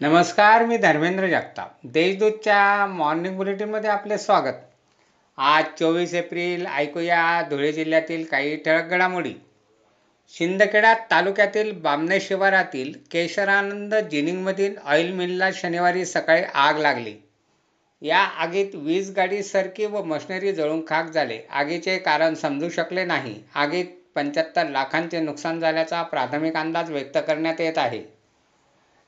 नमस्कार मी धर्मेंद्र जगताप. देशदूतच्या मॉर्निंग बुलेटिनमध्ये आपले स्वागत. आज चोवीस एप्रिल ऐकूया धुळे जिल्ह्यातील काही ठळक घडामोडी. शिंदखेडा तालुक्यातील बामणे शिवारातील केशरानंद जिनिंगमधील ऑइल मिलला शनिवारी सकाळी आग लागली. या आगीत वीज गाडी सरकी व मशिनरी जळून खाक झाले. आगीचे कारण समजू शकले नाही. आगीत पंच्याहत्तर लाखांचे नुकसान झाल्याचा प्राथमिक अंदाज व्यक्त करण्यात येत आहे.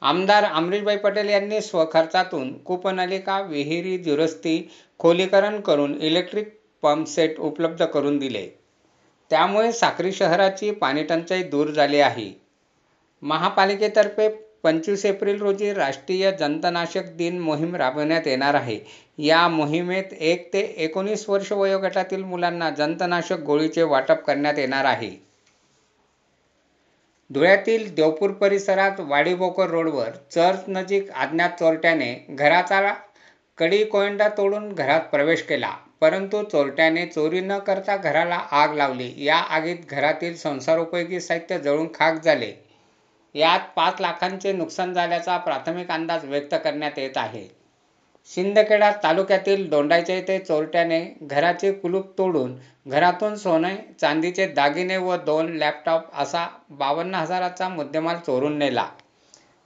आमदार अमरीशभाई पटेल यांनी स्वखर्चातून कूपनलिका विहिरी दुरुस्ती खोलीकरण करून इलेक्ट्रिक पंपसेट उपलब्ध करून दिले. त्यामुळे साक्री शहराची पाणीटंचाई दूर झाली आहे. महापालिकेतर्फे पंचवीस एप्रिल रोजी राष्ट्रीय जंतनाशक दिन मोहीम राबवण्यात येणार आहे. या मोहिमेत एक ते एकोणीस वर्ष वयोगटातील मुलांना जंतनाशक गोळीचे वाटप करण्यात येणार आहे. धुळ्यातील देवपूर परिसरात वाडीबोकर रोडवर चर्च नजीक अज्ञात चोरट्याने घराचा कडी कोयंडा तोडून घरात प्रवेश केला. परंतु चोरट्याने चोरी न करता घराला आग लावली. या आगीत घरातील संसारोपयोगी साहित्य जळून खाक झाले. यात पाच लाखांचे नुकसान झाल्याचा प्राथमिक अंदाज व्यक्त करण्यात येत आहे. शिंदखेडा तालुक्यातील दोंडाईच्या येथे चोरट्याने घराचे कुलूप तोडून घरातून सोने चांदीचे दागिने व दोन लॅपटॉप असा बावन्न हजाराचा मुद्देमाल चोरून नेला.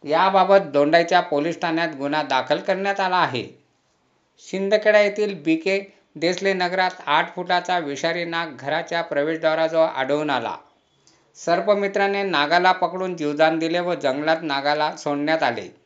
याबाबत दोंडाईच्या पोलीस ठाण्यात गुन्हा दाखल करण्यात आला आहे. शिंदखेडा येथील बी के देसले नगरात आठ फुटाचा विषारी नाग घराच्या प्रवेशद्वाराजवळ आढळून आला. सर्पमित्राने नागाला पकडून जीवदान दिले व जंगलात नागाला सोडण्यात आले.